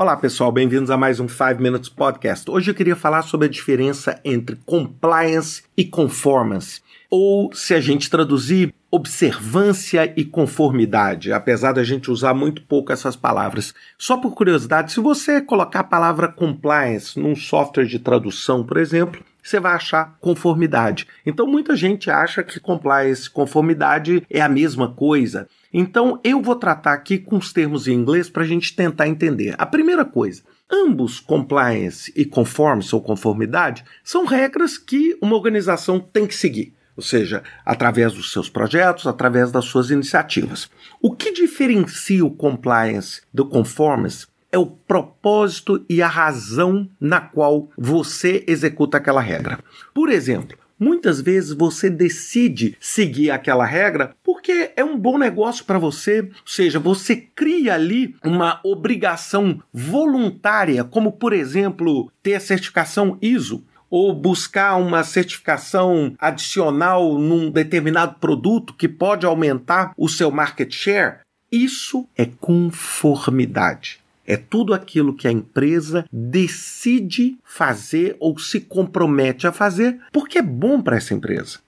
Olá pessoal, bem-vindos a mais um 5 Minutes Podcast. Hoje eu queria falar sobre a diferença entre compliance e conformance, ou se a gente traduzir, observância e conformidade, apesar da gente usar muito pouco essas palavras. Só por curiosidade, se você colocar a palavra compliance num software de tradução, por exemplo, você vai achar conformidade. Então muita gente acha que compliance conformidade é a mesma coisa. Então eu vou tratar aqui com os termos em inglês para a gente tentar entender. A primeira coisa, ambos compliance e conformance ou conformidade são regras que uma organização tem que seguir. Ou seja, através dos seus projetos, através das suas iniciativas. O que diferencia o compliance do conformance é o propósito e a razão na qual você executa aquela regra. Por exemplo, Muitas vezes você decide seguir aquela regra porque é um bom negócio para você, ou seja, você cria ali uma obrigação voluntária, como por exemplo, ter a certificação ISO ou buscar uma certificação adicional num determinado produto que pode aumentar o seu market share. Isso é conformidade. É tudo aquilo que a empresa decide fazer ou se compromete a fazer porque é bom para essa empresa.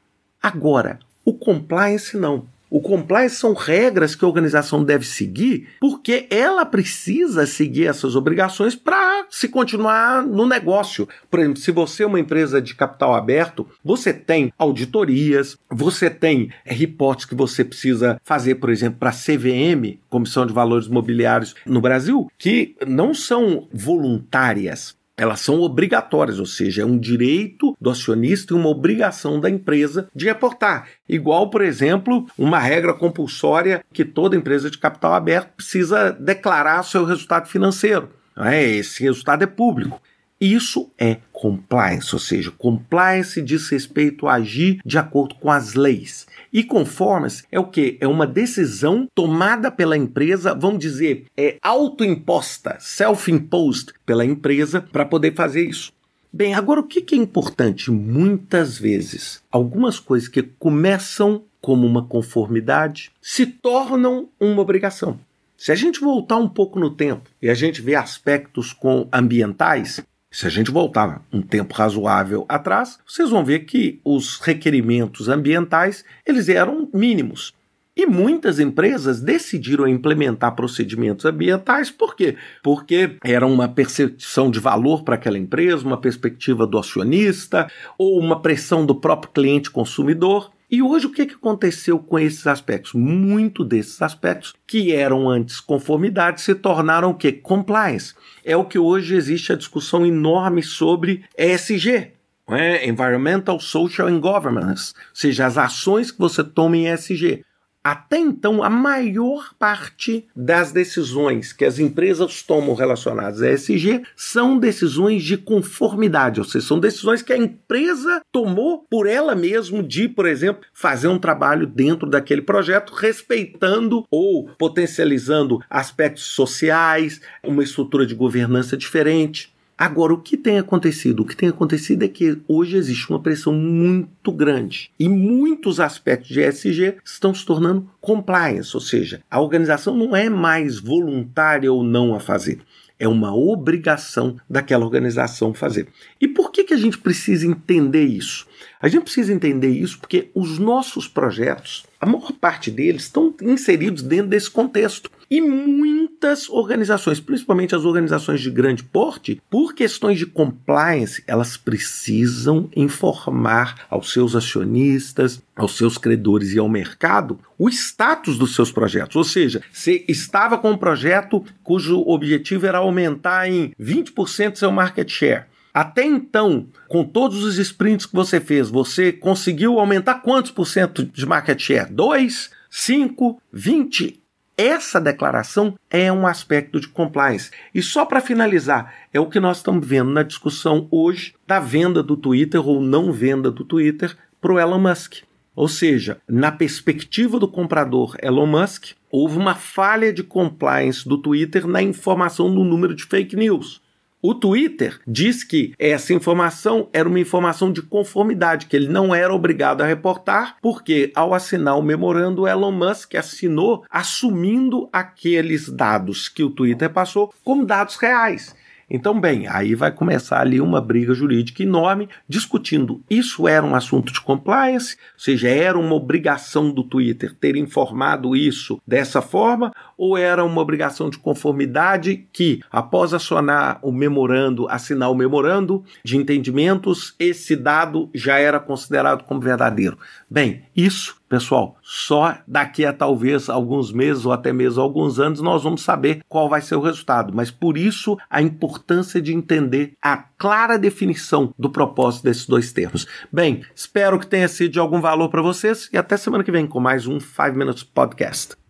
Agora, o compliance não. O compliance são regras que a organização deve seguir porque ela precisa seguir essas obrigações para se continuar no negócio. Por exemplo, se você é uma empresa de capital aberto, você tem auditorias, você tem reportes que você precisa fazer, por exemplo, para a CVM, Comissão de Valores Mobiliários no Brasil, que não são voluntárias elas são obrigatórias, ou seja, é um direito do acionista e uma obrigação da empresa de reportar. Igual, por exemplo, uma regra compulsória que toda empresa de capital aberto precisa declarar seu resultado financeiro. É, esse resultado é público. Isso é compliance, ou seja, compliance diz respeito a agir de acordo com as leis. E conformance é o que? É uma decisão tomada pela empresa, vamos dizer, é autoimposta, self-imposed pela empresa para poder fazer isso. Bem, agora o que é importante? Muitas vezes, algumas coisas que começam como uma conformidade se tornam uma obrigação. Se a gente voltar um pouco no tempo e a gente ver aspectos com ambientais, se a gente voltar um tempo razoável atrás, vocês vão ver que os requerimentos ambientais eles eram mínimos. E muitas empresas decidiram implementar procedimentos ambientais, por quê? Porque era uma percepção de valor para aquela empresa, uma perspectiva do acionista ou uma pressão do próprio cliente consumidor. E hoje o que, que aconteceu com esses aspectos? Muito desses aspectos que eram antes conformidade se tornaram o que? Compliance. É o que hoje existe a discussão enorme sobre ESG, é? Environmental, Social and Governance, ou seja, as ações que você toma em ESG. Até então, a maior parte das decisões que as empresas tomam relacionadas a ESG são decisões de conformidade, ou seja, são decisões que a empresa tomou por ela mesma de, por exemplo, fazer um trabalho dentro daquele projeto, respeitando ou potencializando aspectos sociais, uma estrutura de governança diferente. Agora, o que tem acontecido? O que tem acontecido é que hoje existe uma pressão muito grande e muitos aspectos de ESG estão se tornando compliance, ou seja, a organização não é mais voluntária ou não a fazer. É uma obrigação daquela organização fazer. E por que, que a gente precisa entender isso? A gente precisa entender isso porque os nossos projetos, a maior parte deles, estão inseridos dentro desse contexto. E muitas organizações, principalmente as organizações de grande porte, por questões de compliance, elas precisam informar aos seus acionistas, aos seus credores e ao mercado o status dos seus projetos. Ou seja, se estava com um projeto cujo objetivo era aumentar em 20% seu market share. Até então, com todos os sprints que você fez, você conseguiu aumentar quantos por cento de market share? 2, 5, 20? Essa declaração é um aspecto de compliance. E só para finalizar, é o que nós estamos vendo na discussão hoje da venda do Twitter ou não venda do Twitter para o Elon Musk. Ou seja, na perspectiva do comprador Elon Musk, houve uma falha de compliance do Twitter na informação do número de fake news. O Twitter diz que essa informação era uma informação de conformidade, que ele não era obrigado a reportar, porque ao assinar o memorando, Elon Musk assinou assumindo aqueles dados que o Twitter passou como dados reais. Então, bem, aí vai começar ali uma briga jurídica enorme discutindo isso era um assunto de compliance, ou seja, era uma obrigação do Twitter ter informado isso dessa forma, ou era uma obrigação de conformidade que, após acionar o memorando, assinar o memorando de entendimentos, esse dado já era considerado como verdadeiro. Bem, isso Pessoal, só daqui a talvez alguns meses ou até mesmo alguns anos nós vamos saber qual vai ser o resultado. Mas por isso a importância de entender a clara definição do propósito desses dois termos. Bem, espero que tenha sido de algum valor para vocês e até semana que vem com mais um 5 Minutes Podcast.